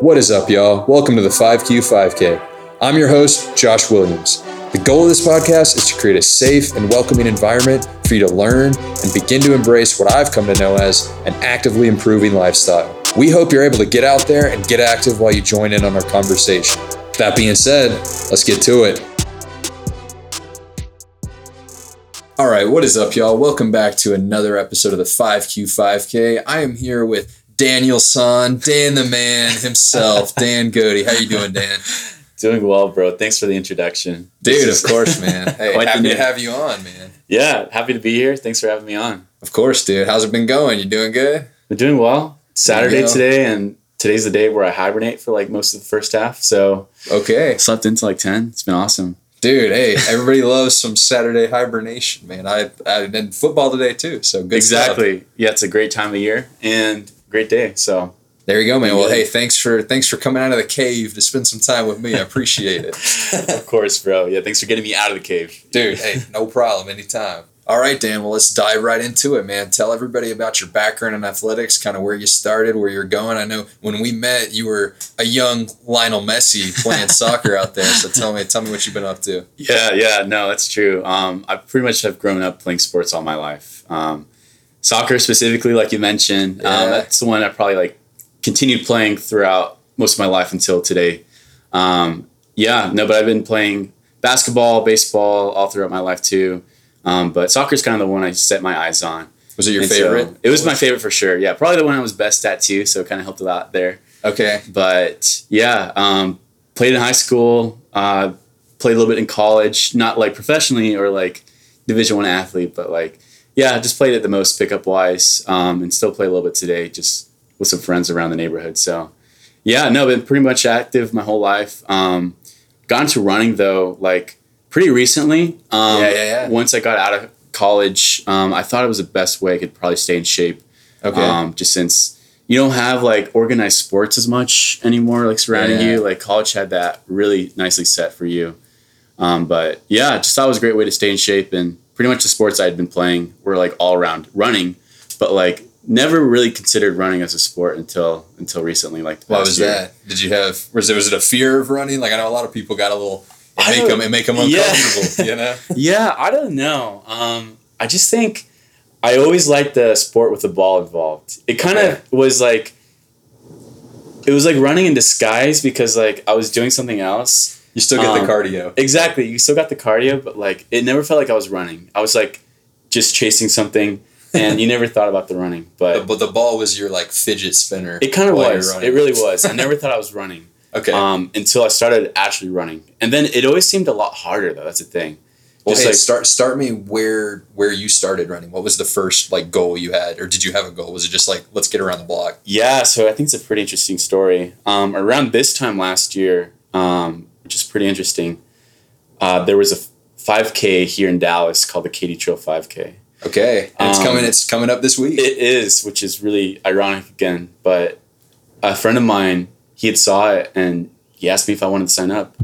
What is up, y'all? Welcome to the 5Q 5K. I'm your host, Josh Williams. The goal of this podcast is to create a safe and welcoming environment for you to learn and begin to embrace what I've come to know as an actively improving lifestyle. We hope you're able to get out there and get active while you join in on our conversation. That being said, let's get to it. All right, what is up, y'all? Welcome back to another episode of the 5Q 5K. I am here with Daniel Son, Dan the man himself, Dan Godde. How you doing, Dan? Doing well, bro. Thanks for the introduction. Dude, of course, man. Hey, happy to have you on, man. Yeah, happy to be here. Thanks for having me on. Of course, dude. How's it been going? You doing good? We're doing well. Saturday today, and today's the day where I hibernate for like most of the first half. So okay, slept into like ten. It's been awesome. Dude, hey, everybody loves some Saturday hibernation, man. I I did football today too, so good. Exactly. Stuff. Yeah, it's a great time of year and great day. So there you go, man. Well, hey, thanks for thanks for coming out of the cave to spend some time with me. I appreciate it. of course, bro. Yeah, thanks for getting me out of the cave. Dude, hey, no problem. Anytime. All right, Dan. Well, let's dive right into it, man. Tell everybody about your background in athletics, kind of where you started, where you're going. I know when we met, you were a young Lionel Messi playing soccer out there. So tell me, tell me what you've been up to. Yeah, yeah, no, that's true. Um, I pretty much have grown up playing sports all my life. Um, soccer specifically, like you mentioned, um, yeah. um, that's the one I probably like continued playing throughout most of my life until today. Um, yeah, no, but I've been playing basketball, baseball all throughout my life too. Um, but soccer is kind of the one I set my eyes on. Was it your and favorite? So it was my favorite for sure. Yeah, probably the one I was best at too. So it kind of helped a lot there. Okay. But yeah, um, played in high school. Uh, played a little bit in college. Not like professionally or like Division One athlete, but like yeah, just played it the most pickup wise, um, and still play a little bit today, just with some friends around the neighborhood. So yeah, no, been pretty much active my whole life. Um, got into running though, like pretty recently. Um, yeah, yeah, yeah. Once I got out of college, um, I thought it was the best way I could probably stay in shape. Okay. Um, just since you don't have like organized sports as much anymore, like surrounding yeah. you. Like college had that really nicely set for you. Um, but yeah, just thought it was a great way to stay in shape. And pretty much the sports I had been playing were like all around running, but like never really considered running as a sport until until recently. Like what was year. that? Did you have was it was it a fear of running? Like I know a lot of people got a little it make them it make them uncomfortable. Yeah. you know. yeah, I don't know. Um, I just think I always liked the sport with the ball involved. It kind of was like it was like running in disguise because like I was doing something else. You still get um, the cardio. Exactly. You still got the cardio, but like it never felt like I was running. I was like just chasing something and you never thought about the running. But but the ball was your like fidget spinner. It kind of was. It really was. I never thought I was running. Okay. Um, until I started actually running, and then it always seemed a lot harder though. That's the thing. Well, Just hey, like, start start me where where you started running. What was the first like goal you had, or did you have a goal? Was it just like let's get around the block? Yeah, so I think it's a pretty interesting story. Um, around this time last year, um, which is pretty interesting, uh, there was a 5K here in Dallas called the Katy Trail 5K. Okay, and it's um, coming. It's coming up this week. It is, which is really ironic again. But a friend of mine he had saw it and he asked me if I wanted to sign up.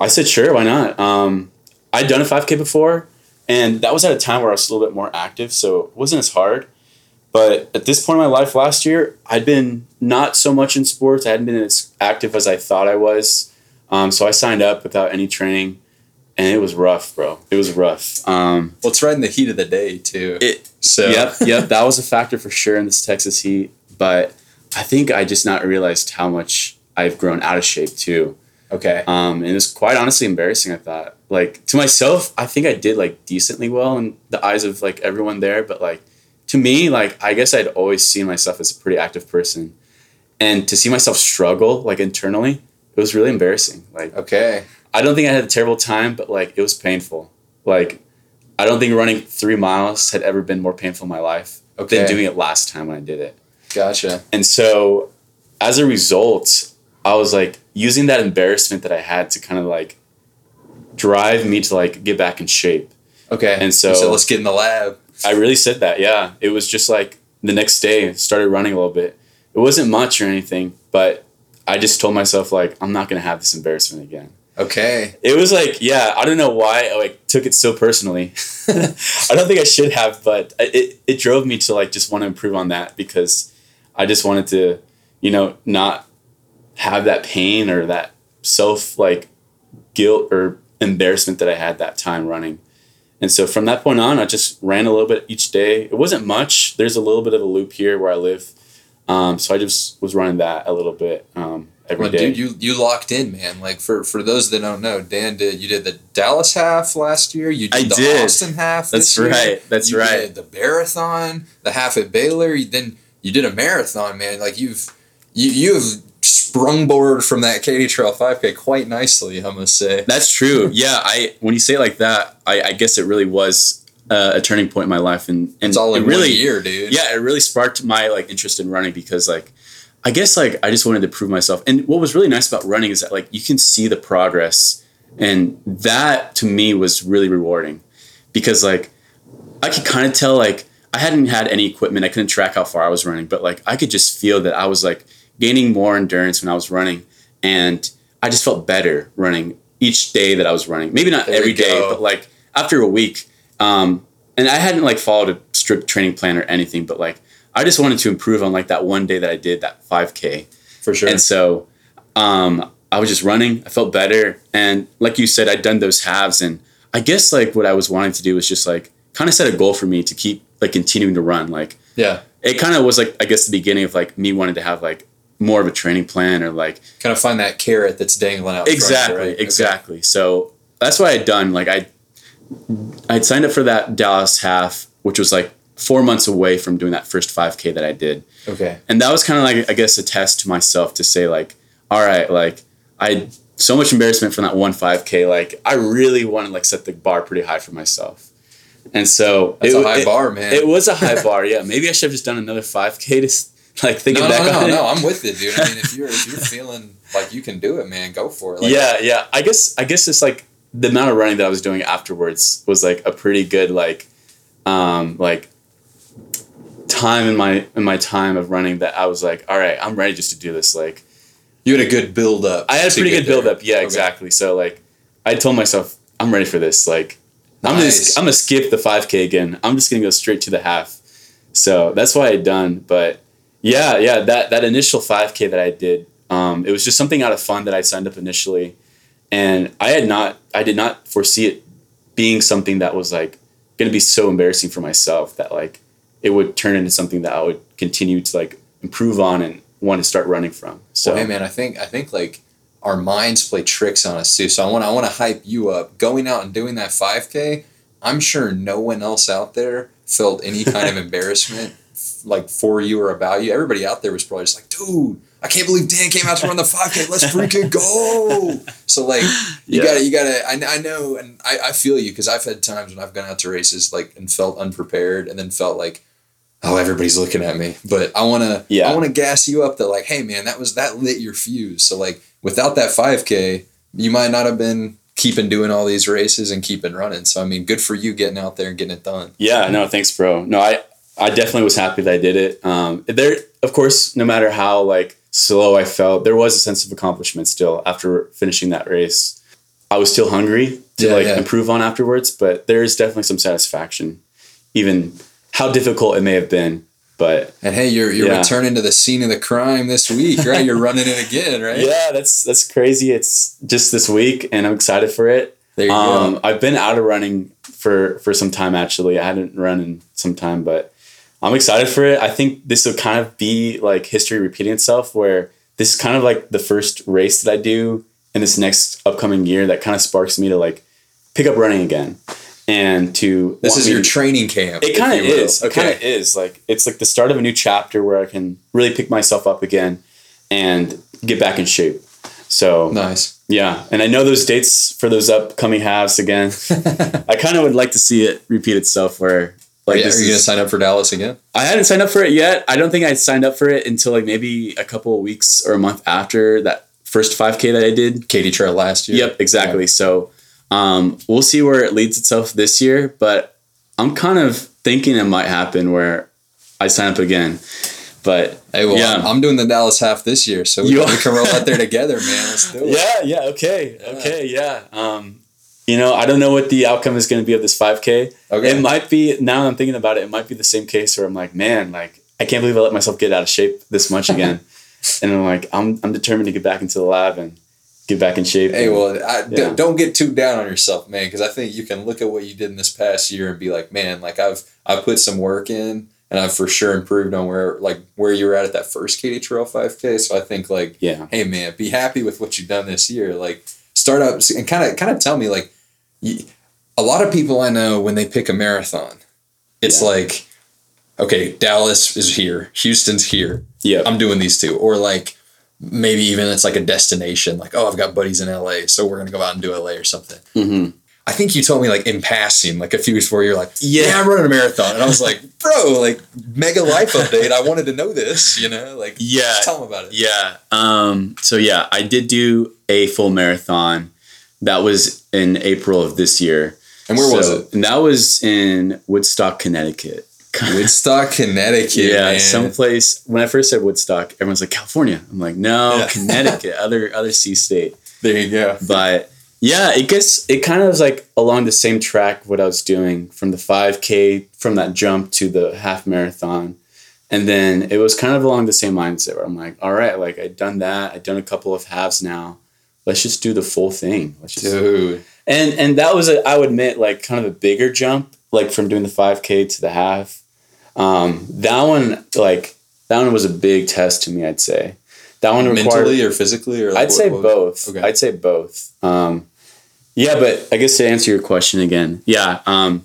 I said sure, why not? Um, I'd done a 5K before, and that was at a time where I was a little bit more active, so it wasn't as hard. But at this point in my life last year, I'd been not so much in sports. I hadn't been as active as I thought I was. Um, so I signed up without any training, and it was rough, bro. It was rough. Um, well, it's right in the heat of the day too. It so yep, yep. That was a factor for sure in this Texas heat. But I think I just not realized how much I've grown out of shape too. Okay. Um, and it's quite honestly embarrassing. I thought, like to myself, I think I did like decently well in the eyes of like everyone there, but like to me, like I guess I'd always seen myself as a pretty active person, and to see myself struggle like internally, it was really embarrassing. Like, okay, I don't think I had a terrible time, but like it was painful. Like, I don't think running three miles had ever been more painful in my life okay. than doing it last time when I did it. Gotcha. And so as a result, I was like using that embarrassment that I had to kind of like drive me to like get back in shape. Okay. And so, so let's get in the lab. I really said that. Yeah. It was just like the next day started running a little bit. It wasn't much or anything, but I just told myself like I'm not going to have this embarrassment again. Okay. It was like, yeah, I don't know why I like took it so personally. I don't think I should have, but it, it drove me to like just want to improve on that because I just wanted to, you know, not have that pain or that self like guilt or embarrassment that I had that time running. And so from that point on, I just ran a little bit each day. It wasn't much. There's a little bit of a loop here where I live. Um, so I just was running that a little bit um, every well, day. Dude, you you locked in, man. Like for for those that don't know, Dan did you did the Dallas half last year. You did I the did. Austin half. That's year. right. That's you right. Did the marathon, the half at Baylor. You, then you did a marathon, man. Like you've you you've sprung board from that Katy Trail 5K quite nicely, I must say. That's true. Yeah, I when you say it like that, I, I guess it really was uh, a turning point in my life, and and It's all it in really one year, dude. yeah, it really sparked my like interest in running because like I guess like I just wanted to prove myself. And what was really nice about running is that like you can see the progress, and that to me was really rewarding because like I could kind of tell like I hadn't had any equipment. I couldn't track how far I was running, but like I could just feel that I was like gaining more endurance when I was running, and I just felt better running each day that I was running. Maybe not There every day, but like after a week. Um, and I hadn't like followed a strict training plan or anything, but like I just wanted to improve on like that one day that I did that 5K. for sure. And so um, I was just running. I felt better. And like you said, I'd done those halves. And I guess like what I was wanting to do was just like kind of set a goal for me to keep like continuing to run. Like yeah, it kind of was like, I guess the beginning of like me wanting to have like more of a training plan or like kind of find that carrot that's dangling out. in front you, exactly? Okay. exactly so that's what i'd done like i i'd signed up for that dallas half which was like four months away from doing that first 5k that i did Okay. and that was kind of like i guess a test to myself to say like all right like i so much embarrassment from that one 5k like i really want to like set the bar pretty high for myself and so That's it, a high it- bar, man. it was a high bar yeah maybe i should have just done another 5k to like thinking no, back no, no, no. I'm with it, dude. I mean, if you're if you're feeling like you can do it, man, go for it. Like, yeah, yeah. I guess I guess it's like the amount of running that I was doing afterwards was like a pretty good like um like time in my in my time of running that I was like, all right, I'm ready just to do this. Like you had a good build up. I had a pretty good build there. up. Yeah, Okay. exactly. So like I told myself, I'm ready for this. Like I'm Nice. just I'm gonna skip the 5K again. I'm just gonna go straight to the half. So that's what I had done. But yeah, yeah, that that initial 5K that I did, um, it was just something out of fun that I signed up initially, and I had not I did not foresee it being something that was like gonna be so embarrassing for myself that like it would turn into something that I would continue to like improve on and want to start running from. So So hey man, I think I think like our minds play tricks on us too. So I want I want to hype you up. Going out and doing that 5K, I'm sure no one else out there felt any kind of embarrassment like for you or about you. Everybody out there was probably just like, dude, I can't believe Dan came out to run the 5K. Let's freaking go. So like you Yeah. gotta you gotta I, I know and I, I feel you because I've had times when I've gone out to races like and felt unprepared and then felt like oh everybody's looking at me but i want to Yeah. i want to gas you up that like hey man that was that lit your fuse so like without that 5k you might not have been keeping doing all these races and keeping running so i mean good for you getting out there and getting it done Yeah, no, thanks, bro. No, I I definitely was happy that I did it. Um, there, of course, no matter how like slow I felt, there was a sense of accomplishment still after finishing that race. I was still hungry to Yeah, like yeah. improve on afterwards, but there is definitely some satisfaction, even how difficult it may have been. But and hey you're you're Yeah. returning to the scene of the crime this week right you're running it again right yeah, that's that's crazy. It's just this week, and I'm excited for it. there you Um, go I've been out of running for for some time actually. I hadn't run in some time, but I'm excited for it. I think this will kind of be like history repeating itself, where this is kind of like the first race that I do in this next upcoming year that kind of sparks me to like pick up running again and to this is me your training camp it kind of is. It kind of is. Like it's like the start of a new chapter where I can really pick myself up again and get back in shape. So nice yeah, and I know those dates for those upcoming halves again. I kind of would like to see it repeat itself. Where like are you, this are you gonna sign up for dallas again I hadn't signed up for it yet. I don't think I signed up for it until like maybe a couple of weeks or a month after that first 5K that I did. Katy trail last year Yep, exactly. So um, we'll see where it leads itself this year, but I'm kind of thinking it might happen where I sign up again. But Hey, well, Yeah. I'm, doing the Dallas half this year, so we, we can roll out there together, man. Let's do it. yeah, yeah, okay, okay, yeah. Um, you know, I don't know what the outcome is going to be of this 5K. Okay. It might be now I'm thinking about it. It might be the same case where I'm like, man, like I can't believe I let myself get out of shape this much again. and I'm like, I'm I'm determined to get back into the lab and get back in shape. Hey, and- well, I, d- Yeah. don't get too down on yourself, man, because I think you can look at what you did in this past year and be like, man, like I've I put some work in, and I've for sure improved on where like where you were at at that first Katy Trail five K. So I think like, yeah, hey, man, be happy with what you've done this year. Like start up and kind of kind of tell me like, a lot of people I know when they pick a marathon, it's Yeah. like, okay, Dallas is here, Houston's here, yeah, I'm doing these two. Or like maybe even it's like a destination, like, oh, I've got buddies in LA, so we're gonna go out and do LA or something. hmm I think you told me like in passing, like a few weeks before, you're like, Yeah. yeah, I'm running a marathon. And I was like, bro, like mega life update. I wanted to know this, you know? Like yeah, just tell them about it. Yeah. Um, so yeah, I did do a full marathon. That was in April of this year. And where was it? And that was in Woodstock, Connecticut. Woodstock, Connecticut. yeah, man. someplace. When I first said Woodstock, everyone's like California. I'm like, no, Yeah. Connecticut, other other sea state. There you go. But yeah, it gets it kind of was like along the same track what I was doing from the 5K, from that jump to the half marathon. And then it was kind of along the same mindset where I'm like, all right, like I'd done that. I'd done a couple of halves now. Let's just do the full thing. Let's just Dude. and and that was a, I would admit like kind of a bigger jump, like from doing the 5K to the half. Um, that one like that one was a big test to me. I'd say that one required Mentally or physically or like I'd what- say what- both. Okay. I'd say both. Um, yeah, but I guess to answer your question again, yeah. Um,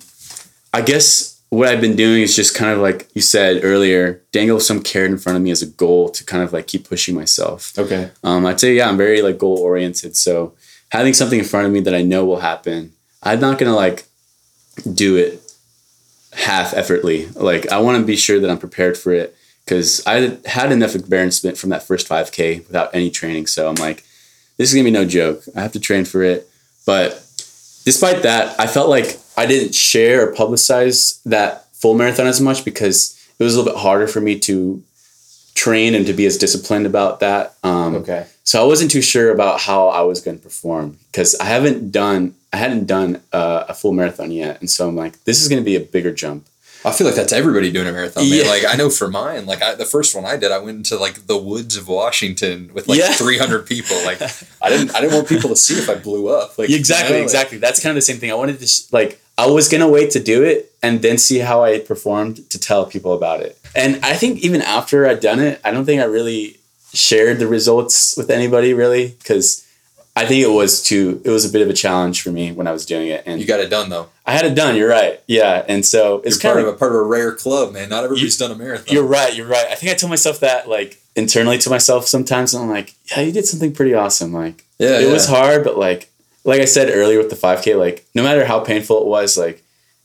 I guess what I've been doing is just kind of like you said earlier, dangle some carrot in front of me as a goal to kind of like keep pushing myself. Okay. Um, I'd say yeah, I'm very like goal oriented. So having something in front of me that I know will happen, I'm not gonna like do it half effortly. Like I want to be sure that I'm prepared for it because I had enough embarrassment from that first 5K without any training. So I'm like, this is gonna be no joke. I have to train for it. But despite that, I felt like I didn't share or publicize that full marathon as much because it was a little bit harder for me to train and to be as disciplined about that. Um, Okay. so I wasn't too sure about how I was going to perform because I haven't done I hadn't done uh, a full marathon yet, and so I'm like, this is going to be a bigger jump. I feel like that's everybody doing a marathon. Man. Yeah. Like I know for mine, like I, the first one I did, I went into like the woods of Washington with like Yeah. 300 people. Like I didn't, I didn't want people to see if I blew up. Like exactly, you know, like- exactly. That's kind of the same thing. I wanted to sh- like I was gonna wait to do it and then see how I performed to tell people about it. And I think even after I'd done it, I don't think I really shared the results with anybody really because I think it was too it was a bit of a challenge for me when I was doing it and You got it done though. I had it done. You're right. Yeah, and so it's kind part of a part of a rare club, man. Not everybody's done a marathon. You're right. You're right. I think I tell myself that like internally to myself sometimes. And I'm like, yeah, you did something pretty awesome. Like yeah, it yeah. was hard, but like like I said earlier with the 5K, like no matter how painful it was, like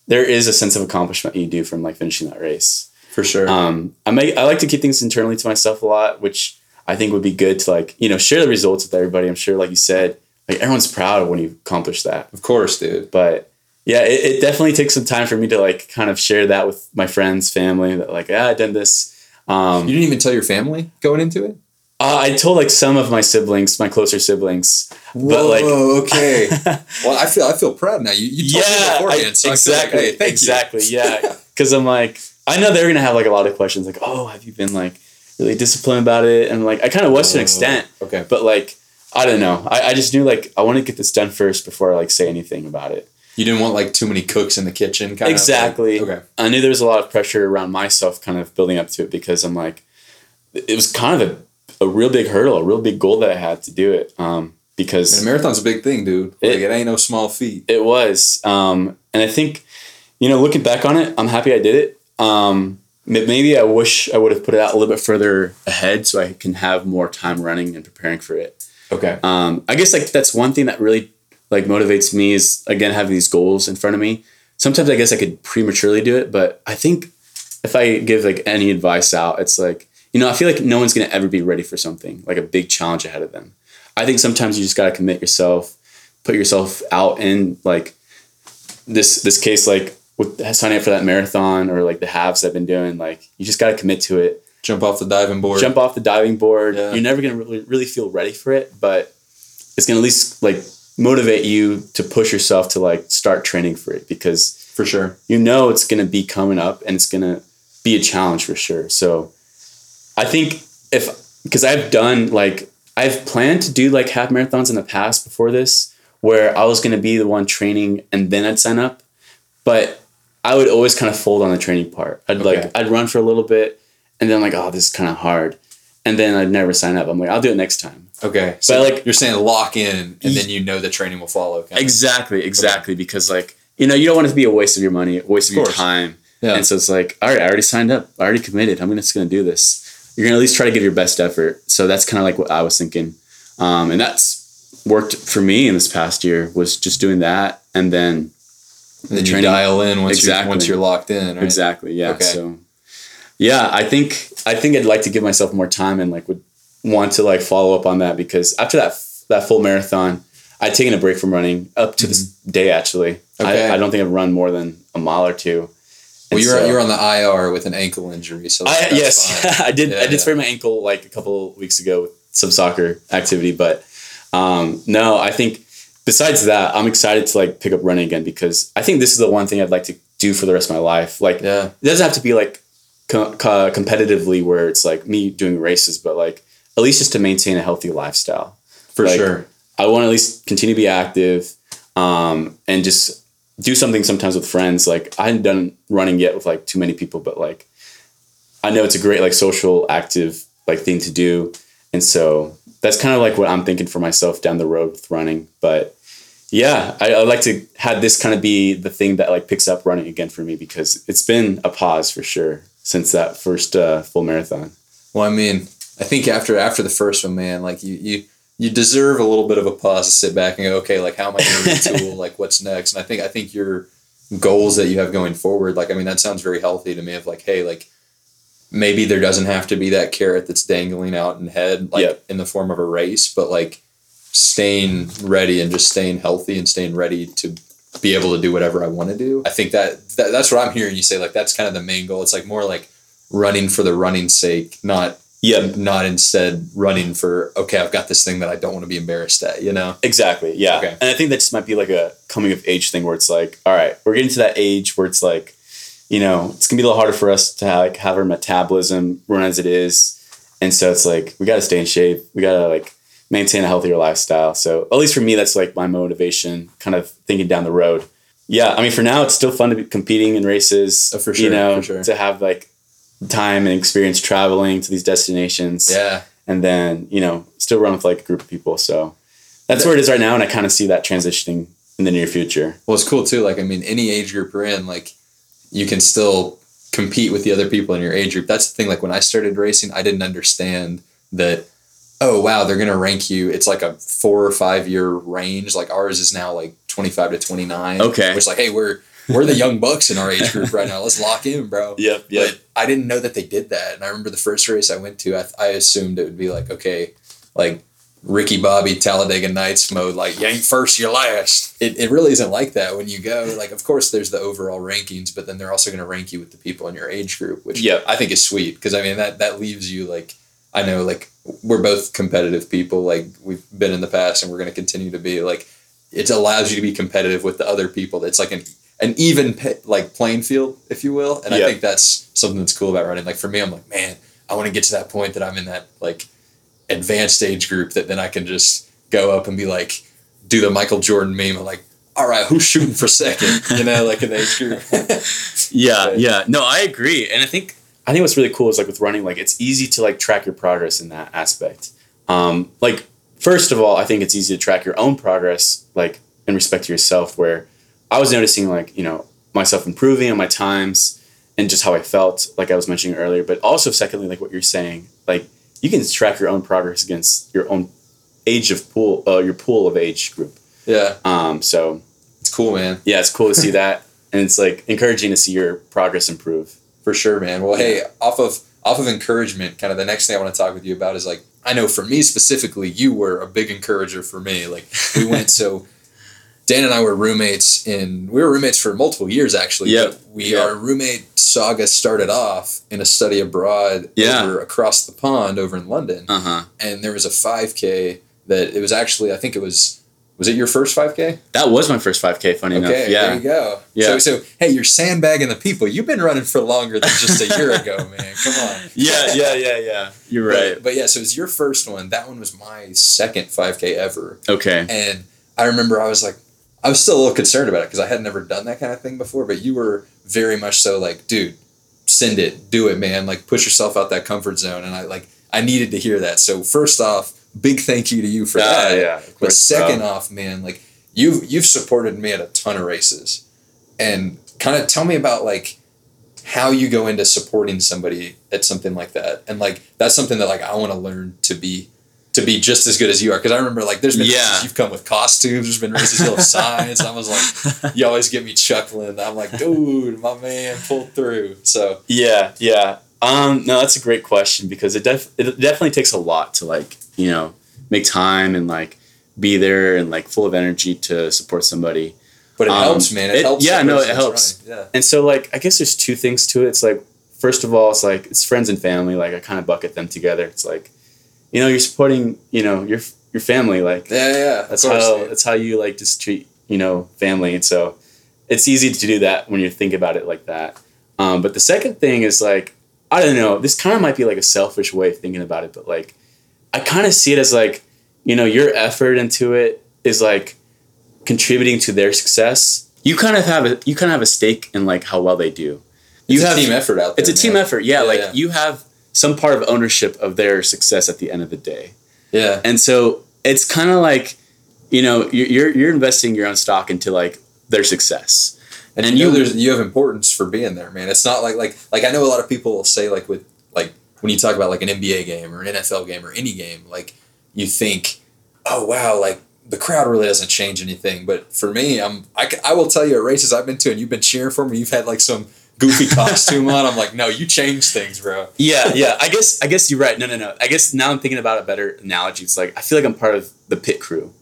there is a sense of accomplishment you do from like finishing that race. for sure. Um, I make I like to keep things internally to myself a lot, which I think would be good to like you know share the results with everybody. I'm sure, like you said, like everyone's proud when you accomplish that. of course, dude. But yeah, it, it definitely takes some time for me to like kind of share that with my friends, family. That like, ah, I done this. Um, You didn't even tell your family going into it. Uh, I told like some of my siblings, my closer siblings, but like, okay. well, I feel I feel proud now. You you told me yeah, beforehand, I- so exactly, like, hey, exactly, you. yeah. Because I'm like, I know they're gonna have like a lot of questions, like, oh, have you been like really disciplined about it? And like, I kind of was to an Oh, extent, Okay. but like, I don't know. I, I just knew like I want to get this done first before I like say anything about it. You didn't want like too many cooks in the kitchen, kind Exactly. of. Like, okay. I knew there was a lot of pressure around myself kind of building up to it because I'm like, it was kind of a, a real big hurdle, a real big goal that I had to do it. Um, because And a marathon's a big thing, dude. Like, It- it, ain't no small feat. it was. Um, and I think, you know, looking back on it, I'm happy I did it. Um, maybe I wish I would have put it out a little bit further ahead so I can have more time running and preparing for it. Okay. um, I guess like that's one thing that really like motivates me is again having these goals in front of me. Sometimes I guess I could prematurely do it, but I think if I give like any advice out, it's like you know I feel like no one's gonna ever be ready for something like a big challenge ahead of them. I think sometimes you just gotta commit yourself, put yourself out in like this this case like with signing up for that marathon or like the halves I've been doing. Like you just gotta commit to it Jump off the diving board. jump off the diving board. Yeah. You're never gonna really, really feel ready for it, but it's gonna at least like motivate you to push yourself to like start training for it because for sure. you know it's gonna be coming up and it's gonna be a challenge for sure. So I think if because I've done like I've planned to do like half marathons in the past before this, where I was gonna be the one training and then I'd sign up, but I would always kind of fold on the training part. I'd Okay. like I'd run for a little bit, and then like oh this is kind of hard, and then I'd never sign up. I'm like I'll do it next time. Okay. So But, like- you're saying lock in and then you know the training will follow. kind of. Exactly, exactly. Because like you know you don't want it to be a waste of your money, a waste of, Of your time. Yeah. And so it's like, all right, I already signed up. I already committed. I'm just going to do this. You're going to at least try to give your best effort. So that's kind of like what I was thinking. Um, and that's worked for me in this past year was just doing that. And then And then you training- dial in once Exactly. you're once you're locked in. Right? exactly. Yeah. Okay. So yeah, I think, I think I'd like to give myself more time and like would want to like follow up on that because after that, that full marathon, I'd taken a break from running up to this day, actually. Mm-hmm. Okay. I, I don't think I've run more than a mile or two. Well, you're so- you're on the IR with an ankle injury, so I, yes. I did. Yeah, I did yeah. sprain my ankle like a couple weeks ago with some soccer activity, but um, no, I think besides that, I'm excited to like pick up running again because I think this is the one thing I'd like to do for the rest of my life. Like, Yeah. it doesn't have to be like co- co- competitively where it's like me doing races, but like at least just to maintain a healthy lifestyle. for Like, sure. I want to at least continue to be active um, and just do something sometimes with friends. Like I hadn't done running yet with like too many people, but like I know it's a great like social active like thing to do. And so that's kind of like what I'm thinking for myself down the road with running. But yeah, I, I'd like to have this kind of be the thing that like picks up running again for me because it's been a pause for sure since that first uh, full marathon. Well, I mean, I think after after the first one, man, like you you you deserve a little bit of a pause to sit back and go, okay, like how am I going to retool? like what's next? And I think I think your goals that you have going forward, like I mean, that sounds very healthy to me. Of like, hey, like maybe there doesn't have to be that carrot that's dangling out in head, like Yep. in the form of a race, but like staying ready and just staying healthy and staying ready to be able to do whatever I want to do. I think that, that that's what I'm hearing you say. Like that's kind of the main goal. It's like more like running for the running's sake, not Yeah, not instead running for okay i've got this thing that i don't want to be embarrassed at you know Exactly. Yeah. Okay. And I think that just might be like a coming of age thing where it's like, all right, we're getting to that age where it's like, you know, it's gonna be a little harder for us to like have our metabolism run as it is. And so it's like we gotta stay in shape. We gotta like maintain a healthier lifestyle. So at least for me, that's like my motivation, kind of thinking down the road. Yeah, I mean, for now, it's still fun to be competing in races. Oh, for You know, sure. to have like time and experience traveling to these destinations. Yeah. And then you know still run with like a group of people. So that's where it is right now and i kind of see that transitioning in the near future. Well it's cool too like i mean any age group we're in like you can still compete with the other people in your age group. That's the thing like when i started racing i didn't understand that oh wow they're going to rank you. It's like a four or five year range. Like ours is now like 25 to 29 Okay. which like hey we're we're the young bucks in our age group right now let's lock in bro yep But I didn't know that they did that. And I remember the first race I went to, I, I assumed it would be like, okay, like Ricky Bobby, Talladega Nights mode, like you ain't first, you're last. It, it really isn't like that when you go. Like, of course, there's the overall rankings, but then they're also going to rank you with the people in your age group, which Yep. I think is sweet. Because I mean, that, that leaves you like, I know, like, we're both competitive people. Like, we've been in the past and we're going to continue to be. Like, it allows you to be competitive with the other people. It's like an an even like playing field, if you will. And I think that's something that's cool about running. Like for me, I'm like, man, I want to get to that point that I'm in that like advanced age group that then I can just go up and be like, do the Michael Jordan meme of like, all right, who's shooting for second? You know, like in the age group. yeah But- yeah no i agree and i think i think what's really cool is like with running like it's easy to like track your progress in that aspect um like first of all i think it's easy to track your own progress like in respect to yourself where i was noticing like you know myself improving on my times and just how i felt like i was mentioning earlier but also secondly like what you're saying like you can track your own progress against your own age of pool uh, your pool of age group yeah, um so it's cool, man. yeah it's cool to see that and it's like encouraging to see your progress improve For sure, man. Well, hey, off of off of encouragement, kind of the next thing I want to talk with you about is like I know for me specifically, you were a big encourager for me. Like we went so Dan and I were roommates in we were roommates for multiple years actually. Yeah. We Yep. our roommate saga started off in a study abroad Yeah. over across the pond over in London. uh-huh And there was a 5K that it was actually I think it was Was it your first 5K? That was my first 5K. Funny Okay, enough. Yeah. there you go. Yeah. So, so hey, you're sandbagging the people. You've been running for longer than just a year ago, man. Come on. yeah. Yeah. Yeah. Yeah. You're right. But, but yeah, so it was your first one. That one was my second 5K ever. Okay. And I remember I was like, I was still a little concerned about it because I had never done that kind of thing before. But you were very much so like, dude, send it, do it, man. Like, push yourself out that comfort zone. And I like, I needed to hear that. So first off, big thank you to you for Ah, that. yeah. But second Oh. off, man, like you've you've supported me at a ton of races, and kind of tell me about like how you go into supporting somebody at something like that, and like that's something that like I want to learn to be to be just as good as you are. Because I remember like there's been Yeah. races you've come with costumes, there's been races you'll have signs. I was like, you always get me chuckling. I'm like, dude, my man pulled through. So Yeah, yeah. Um, no, that's a great question because it def- it definitely takes a lot to like you know make time and like be there and like full of energy to support somebody. but it Um, helps, man. It, it- helps. yeah, no, it helps. running. Yeah. And so like I guess there's two things to it. It's like first of all, it's like it's friends and family. Like I kind of bucket them together. It's like you know you're supporting you know your your family. Like Yeah, yeah. that's course, how dude. that's how you like just treat you know family. And so it's easy to do that when you think about it like that. Um, but the second thing is like I don't know. This kind of might be like a selfish way of thinking about it, but like I kind of see it as like you know your effort into it is like contributing to their success. You kind of have a you kind of have a stake in like how well they do. You It's a have team effort out there. It's a team effort. Yeah, Yeah, like yeah. you have some part of ownership of their success at the end of the day. Yeah. And so it's kind of like, you know, you're, you're investing your own stock into like their success. and, And you know you- there's you have importance for being there, man. It's not like like like I know a lot of people will say like with like when you talk about like an NBA game or an NFL game or any game, like you think, oh wow, like the crowd really doesn't change anything. But for me, I'm I, I will tell you at races I've been to and you've been cheering for me, you've had like some goofy costume on. I'm like, no, you change things, bro. Yeah, yeah. I guess I guess you're right. No, no, no. I guess now I'm thinking about a better analogy. It's like I feel like I'm part of the pit crew,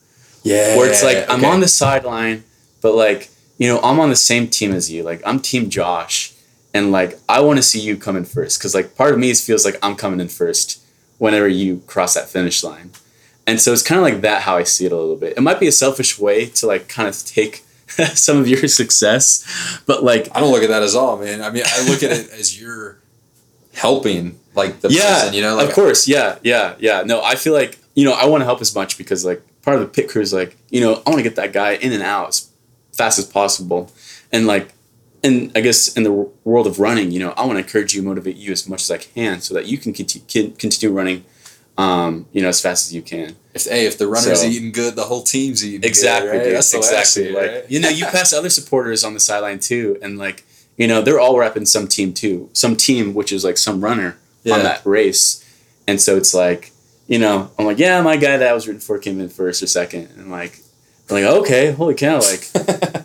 Yeah. where it's like I'm on the sideline, but like you know I'm on the same team as you. Like I'm Team Josh, and like I want to see you come in first because like part of me feels like I'm coming in first whenever you cross that finish line, and so it's kind of like that how I see it a little bit. It might be a selfish way to like kind of take some of your success, but like I don't look at that as all, man. I mean, I look at it as you're helping like the yeah, person, you know, like of course, yeah, yeah, yeah. No, I feel like you know I want to help as much because like part of the pit crew is like you know I want to get that guy in and out as fast as possible, and like, and I guess in the world of running, you know, I want to encourage you, motivate you as much as I can, so that you can continue continue running, um, you know, as fast as you can. if hey, if the runner's So- eating good, the whole team's eating Exactly, good. Right? dude. That's the way I see exactly. like right? you know, you pass other supporters on the sideline too, and like you know, they're all repping some team too, some team which is like some runner Yeah. on that race, and so it's like you know, I'm like, yeah, my guy that I was rooting for came in first or second, and like, I'm like, okay, holy cow, like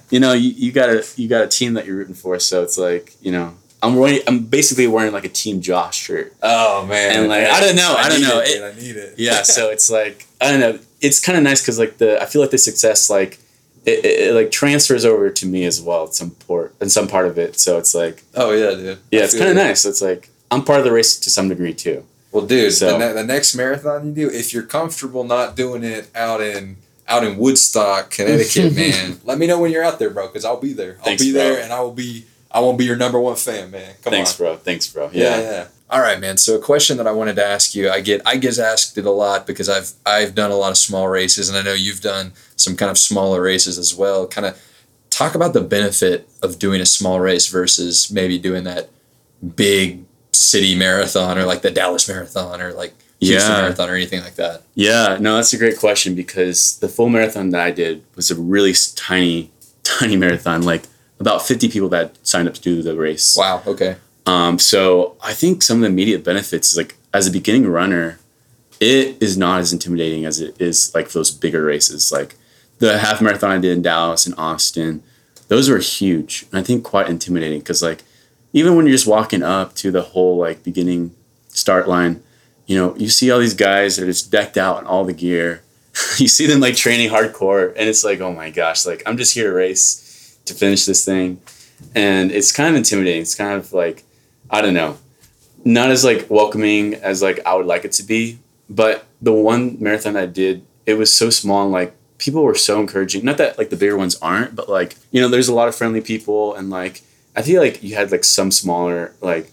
you know, you, you got a you got a team that you're rooting for, so it's like you know. I'm wearing. I'm basically wearing like a Team Josh shirt. oh man, And, like, I don't know, I don't know. It, It- I need it. yeah so it's like i don't know it's kind of nice because like the i feel like the success like it, it, like transfers over to me as well at some port and some part of it so it's like oh yeah, dude. yeah I it's kind of nice it's like i'm part of the race to some degree too Well, dude, So- the, ne- the next marathon you do, if you're comfortable not doing it out in out in Woodstock, Connecticut, man, let me know when you're out there, bro, because I'll be there. I'll Thanks, be there, and I will be. I won't be your number one fan, man. Come on. thanks on. bro thanks bro Yeah, yeah, yeah. All right, man. So a question that I wanted to ask you, I get I get asked it a lot because I've I've done a lot of small races, and I know you've done some kind of smaller races as well. Kind of talk about the benefit of doing a small race versus maybe doing that big city marathon or like the Dallas marathon or like Houston Yeah. marathon or anything like that. yeah no that's a great question because the full marathon that i did was a really tiny tiny marathon like about 50 people that signed up to do the race Wow. Okay. Um, so I think some of the immediate benefits is like as a beginning runner, it is not as intimidating as it is like those bigger races. Like the half marathon I did in Dallas and Austin, those were huge. And I think quite intimidating because like even when you're just walking up to the whole like beginning start line, you know, you see all these guys that are just decked out in all the gear. you see them like training hardcore and it's like, oh my gosh, like I'm just here to race to finish this thing. And it's kind of intimidating. It's kind of like I don't know, not as like welcoming as like I would like it to be. But the one marathon I did, it was so small and like people were so encouraging. Not that like the bigger ones aren't, but like you know, there's a lot of friendly people, and like I feel like you had like some smaller like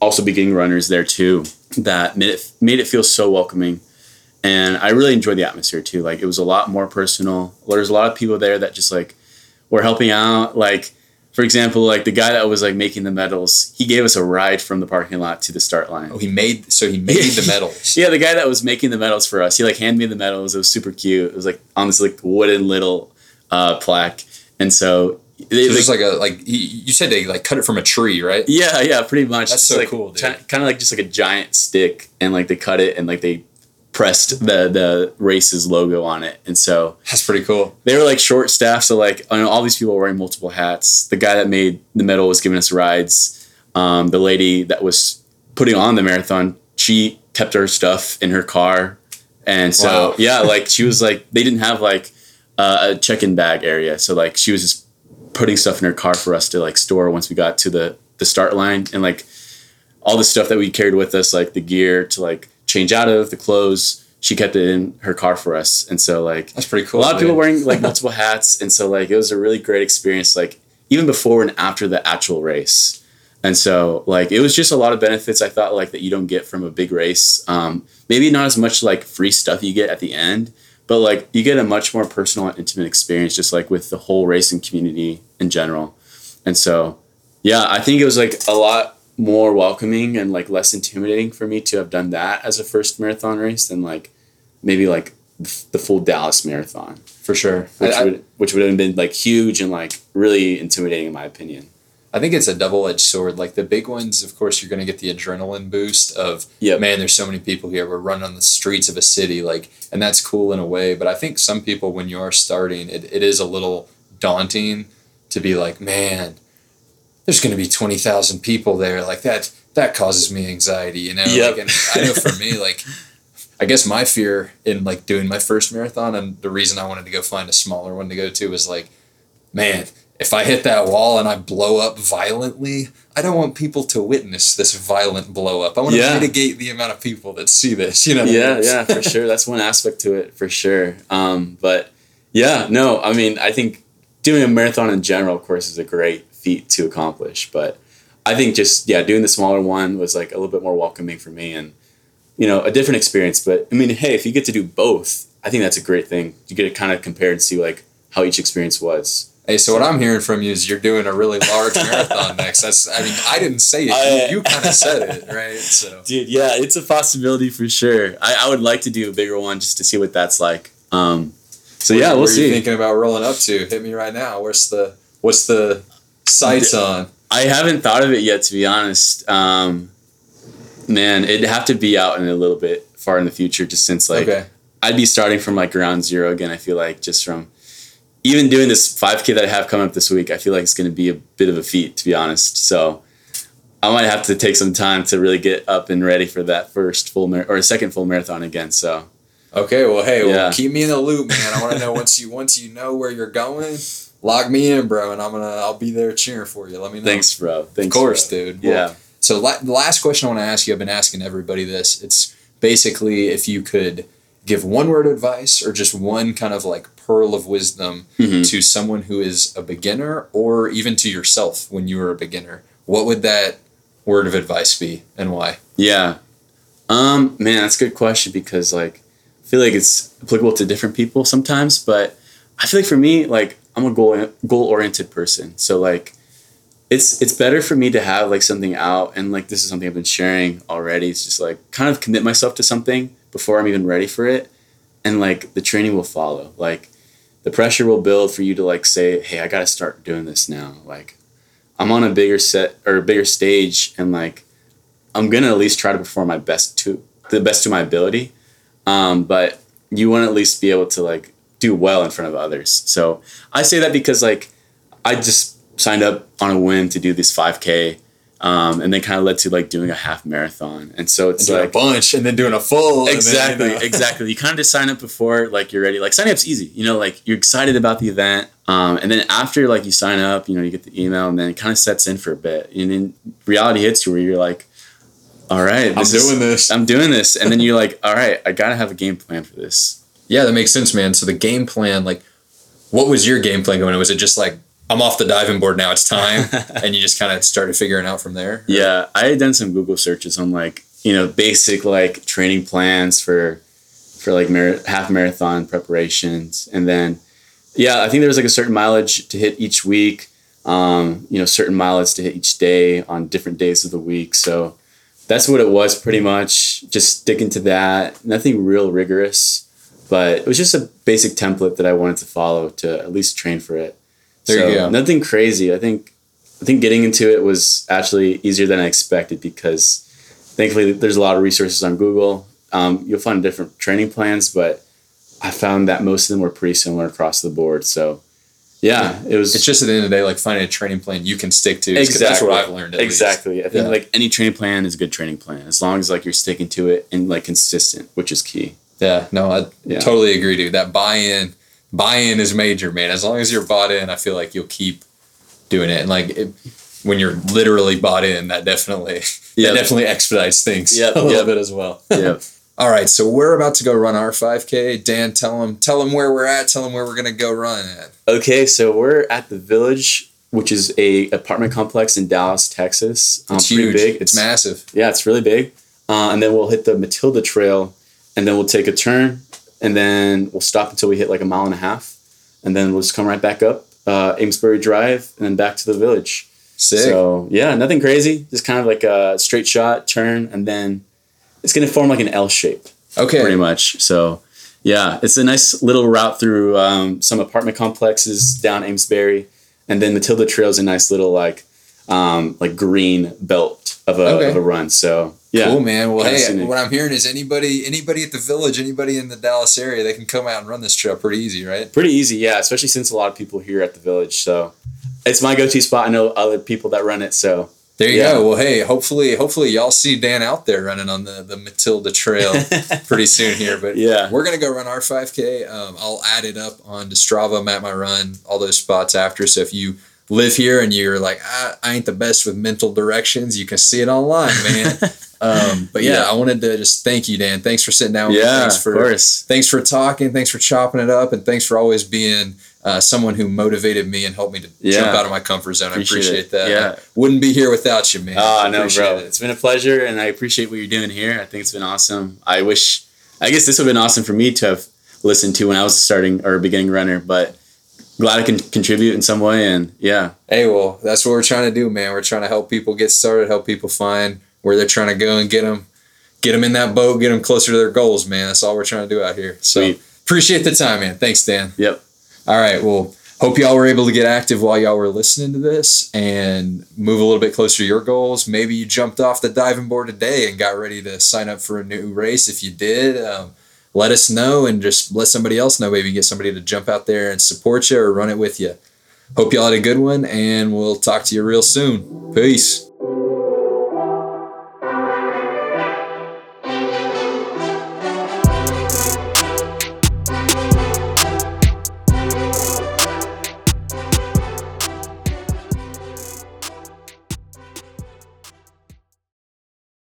also beginning runners there too that made it made it feel so welcoming. And I really enjoyed the atmosphere too. Like it was a lot more personal. There's a lot of people there that just like were helping out. Like for example, like the guy that was like making the medals, he gave us a ride from the parking lot to the start line. Oh, he made so he made the medals. yeah, the guy that was making the medals for us, he like handed me the medals. It was super cute. It was like on this like wooden little uh, plaque, and so it was just like a like you said they like cut it from a tree, right? Yeah, yeah, pretty much. That's just so like, cool, dude. Kind of like just like a giant stick, and like they cut it and like they pressed the the race's logo on it, and so That's pretty cool. they were like short staff. So like I know all these people were wearing multiple hats. The guy that made the medal was giving us rides. Um, the lady that was putting on the marathon, she kept her stuff in her car, and so Wow. yeah, like she was like they didn't have like uh, a check-in bag area, so like she was just putting stuff in her car for us to like store once we got to the the start line, and like all the stuff that we carried with us, like the gear to like change out of, the clothes. She kept it in her car for us, and so like That's pretty cool. a lot of people wearing like multiple hats. And so like it was a really great experience like even before and after the actual race. And so like it was just a lot of benefits i thought like that you don't get from a big race. Um, maybe not as much like free stuff you get at the end but like you get a much more personal and intimate experience just like with the whole racing community in general. And so yeah i think it was like a lot more welcoming and like less intimidating for me to have done that as a first marathon race than like maybe like the full dallas marathon for sure. which I, would which would have been like huge and like really intimidating in my opinion. I think it's a double edged sword. Like the big ones, of course, you're going to get the adrenaline boost of, Yep. man, there's so many people here. We're running on the streets of a city. Like, and that's cool in a way. But I think some people, when you are starting, it, it is a little daunting to be like, man, there's going to be 20,000 people there. Like that, that causes me anxiety, you know? Yep. Like, and I know for me, like, I guess my fear in like doing my first marathon and the reason I wanted to go find a smaller one to go to was like, man, if I hit that wall and I blow up violently, I don't want people to witness this violent blow up. I want Yeah. to mitigate the amount of people that see this. You know? what I Yeah, mean? yeah, for sure. That's one aspect to it for sure. Um, but yeah, no, I mean, I think doing a marathon in general, of course, is a great feat to accomplish. But I think just yeah, doing the smaller one was like a little bit more welcoming for me and you know a different experience. But I mean, hey, if you get to do both, I think that's a great thing. You get to kind of compare and see like how each experience was. Hey, so what I'm hearing from you is you're doing a really large marathon next. That's, I mean, I didn't say it. I- you you kind of said it, right? So. Dude, yeah, it's a possibility for sure. I, I would like to do a bigger one just to see what that's like. Um, so yeah, we'll where are you see. thinking about rolling up to? Hit me right now. Where's the what's the sights on? I haven't thought of it yet, to be honest. Um, man, it'd have to be out in a little bit far in the future, just since like okay. I'd be starting from like ground zero again. I feel like just from even doing this 5K that I have coming up this week, I feel like it's going to be a bit of a feat, to be honest. So I might have to take some time to really get up and ready for that first full mar- or second full marathon again. So Okay. Well, hey, well, keep me in the loop, man. I want to know once you once you know where you're going, log me in, bro, and I'm gonna I'll be there cheering for you. Let me know. thanks, bro. Thanks, Of course, bro. dude. Well, Yeah. So la- the last question I want to ask you, I've been asking everybody this. It's basically if you could give one word of advice or just one kind of like pearl of wisdom Mhm. to someone who is a beginner or even to yourself when you were a beginner, what would that word of advice be and why? Yeah. Um, man, that's a good question because like I feel like it's applicable to different people sometimes, but I feel like for me, like I'm a goal goal oriented person. So like it's it's better for me to have like something out and like this is something I've been sharing already. It's just like kind of commit myself to something before I'm even ready for it. And like the training will follow. Like the pressure will build for you to like say, Hey, I gotta start doing this now. Like I'm on a bigger set or a bigger stage and like I'm gonna at least try to perform my best to the best to my ability. Um, but you want to at least be able to like do well in front of others. So I say that because like I just signed up on a whim to do this 5K, um, and then kind of led to like doing a half marathon. And so it's doing like a bunch and then doing a full. and then, exactly you know. exactly you kind of just sign up before like you're ready like signing up's easy you know like you're excited about the event um, and then after like you sign up you know you get the email and then it kind of sets in for a bit and then reality hits you where you're like all right I'm this is- doing this. i'm doing this and then you're like all right i gotta have a game plan for this Yeah, that makes sense, man. So the game plan, like, what was your game plan going? Was it just like I'm off the diving board now, it's time, and you just kind of started figuring out from there? Yeah, I had done some Google searches on like you know basic like training plans for for like mar- half marathon preparations, and then yeah, I think there was like a certain mileage to hit each week. Um, you know, certain mileage to hit each day on different days of the week. So that's what it was pretty much. Just sticking to that. Nothing real rigorous, but it was just a basic template that I wanted to follow to at least train for it. There so you go. Nothing crazy. I think I think getting into it was actually easier than I expected because thankfully there's a lot of resources on Google. Um, you'll find different training plans, but I found that most of them were pretty similar across the board. So yeah, it was It's just at the end of the day, like finding a training plan you can stick to. 'cause That's what I've learned. At least. exactly. I think Yeah. like any training plan is a good training plan as long as like you're sticking to it and like consistent, which is key. Yeah, no, I Yeah. totally agree, dude. That buy-in, buy-in is major, man. As long as you're bought in, I feel like you'll keep doing it. And like it, when you're literally bought in, that definitely Yep. that definitely expedites things Yep, a little yep. bit as well. Yeah. All right, so we're about to go run our 5K. Dan, tell them tell them where we're at. Tell them where we're gonna go run at. Okay, so we're at the Village, which is a apartment complex in Dallas, Texas. Um, It's huge. Big. It's massive. Yeah, it's really big. Uh, and then we'll hit the Matilda Trail, and then we'll take a turn, and then we'll stop until we hit like a mile and a half, and then we'll just come right back up uh, Amesbury Drive, and then back to the village. Sick. So yeah, nothing crazy. Just kind of like a straight shot turn, and then it's gonna form like an L shape okay. pretty much. So yeah, it's a nice little route through um, some apartment complexes down Amesbury, and then Matilda Trail is a nice little like um, like green belt of a Okay. of a run. So yeah, Cool, man. Well, hey, what I'm hearing is anybody, anybody at the village, anybody in the Dallas area, they can come out and run this trail pretty easy, right? pretty easy. Yeah, especially since a lot of people here at the village. So it's my go-to spot. I know other people that run it. So There you Yeah. go. Well, hey, hopefully, hopefully y'all see Dan out there running on the the Matilda Trail pretty soon here. But Yeah. we're gonna go run our 5K. Um, I'll add it up on Strava, Map My Run, all those spots after. So if you live here and you're like, I, I ain't the best with mental directions, you can see it online, man. um, but yeah, Yeah. I wanted to just thank you, Dan. Thanks for sitting down. with me. yeah, Thanks of for course. thanks for talking. Thanks for chopping it up, and thanks for always being uh, someone who motivated me and helped me to Yeah. jump out of my comfort zone. Appreciate I appreciate that. Yeah. I wouldn't be here without you, man. Oh no, bro! it. It's been a pleasure, and I appreciate what you're doing here. I think it's been awesome. I wish, I guess this would have been awesome for me to have listened to when I was starting or a beginning runner, but glad I can contribute in some way. And yeah, Hey, well, that's what we're trying to do, man. We're trying to help people get started, help people find where they're trying to go, and get them, get them in that boat, get them closer to their goals, man. That's all we're trying to do out here. So Sweet. appreciate the time, man. Thanks, Dan. yep. All right. Well, hope y'all were able to get active while y'all were listening to this and move a little bit closer to your goals. Maybe you jumped off the diving board today and got ready to sign up for a new race. If you did, um, let us know and just let somebody else know. Maybe get somebody to jump out there and support you or run it with you. Hope y'all had a good one, and we'll talk to you real soon. Peace.